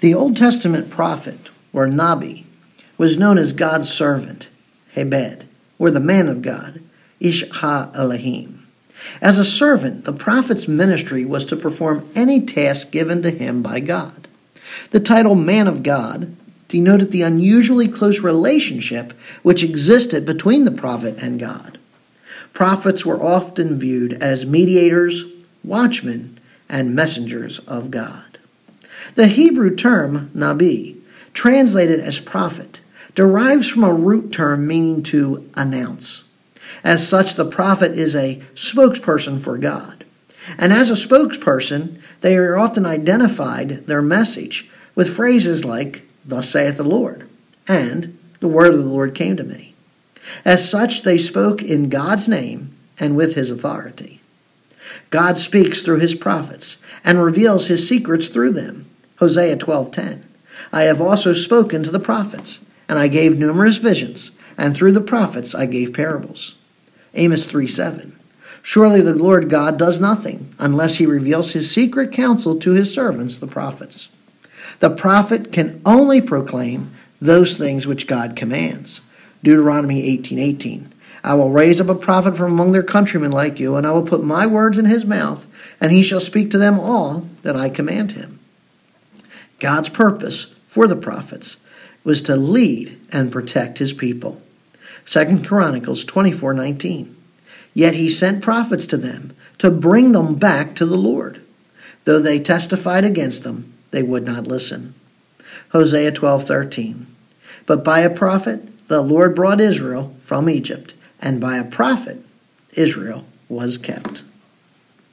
The Old Testament prophet, or Nabi, was known as God's servant, Hebed, or the man of God, Ish Ha Elohim. As a servant, the prophet's ministry was to perform any task given to him by God. The title Man of God denoted the unusually close relationship which existed between the prophet and God. Prophets were often viewed as mediators, watchmen, and messengers of God. The Hebrew term Nabi, translated as prophet, derives from a root term meaning to announce. As such, the prophet is a spokesperson for God. And as a spokesperson, they are often identified their message with phrases like, Thus saith the Lord, and the word of the Lord came to me. As such, they spoke in God's name and with his authority. God speaks through his prophets and reveals his secrets through them. Hosea 12:10. I have also spoken to the prophets, and I gave numerous visions, and through the prophets I gave parables. Amos 3:7. Surely the Lord God does nothing unless he reveals his secret counsel to his servants the prophets. The prophet can only proclaim those things which God commands. Deuteronomy 18:18. I will raise up a prophet from among their countrymen like you, and I will put my words in his mouth, and he shall speak to them all that I command him. God's purpose for the prophets was to lead and protect his people. 2 Chronicles 24:19. Yet he sent prophets to them to bring them back to the Lord. Though they testified against them, they would not listen. Hosea 12:13. But by a prophet the Lord brought Israel from Egypt, and by a prophet Israel was kept.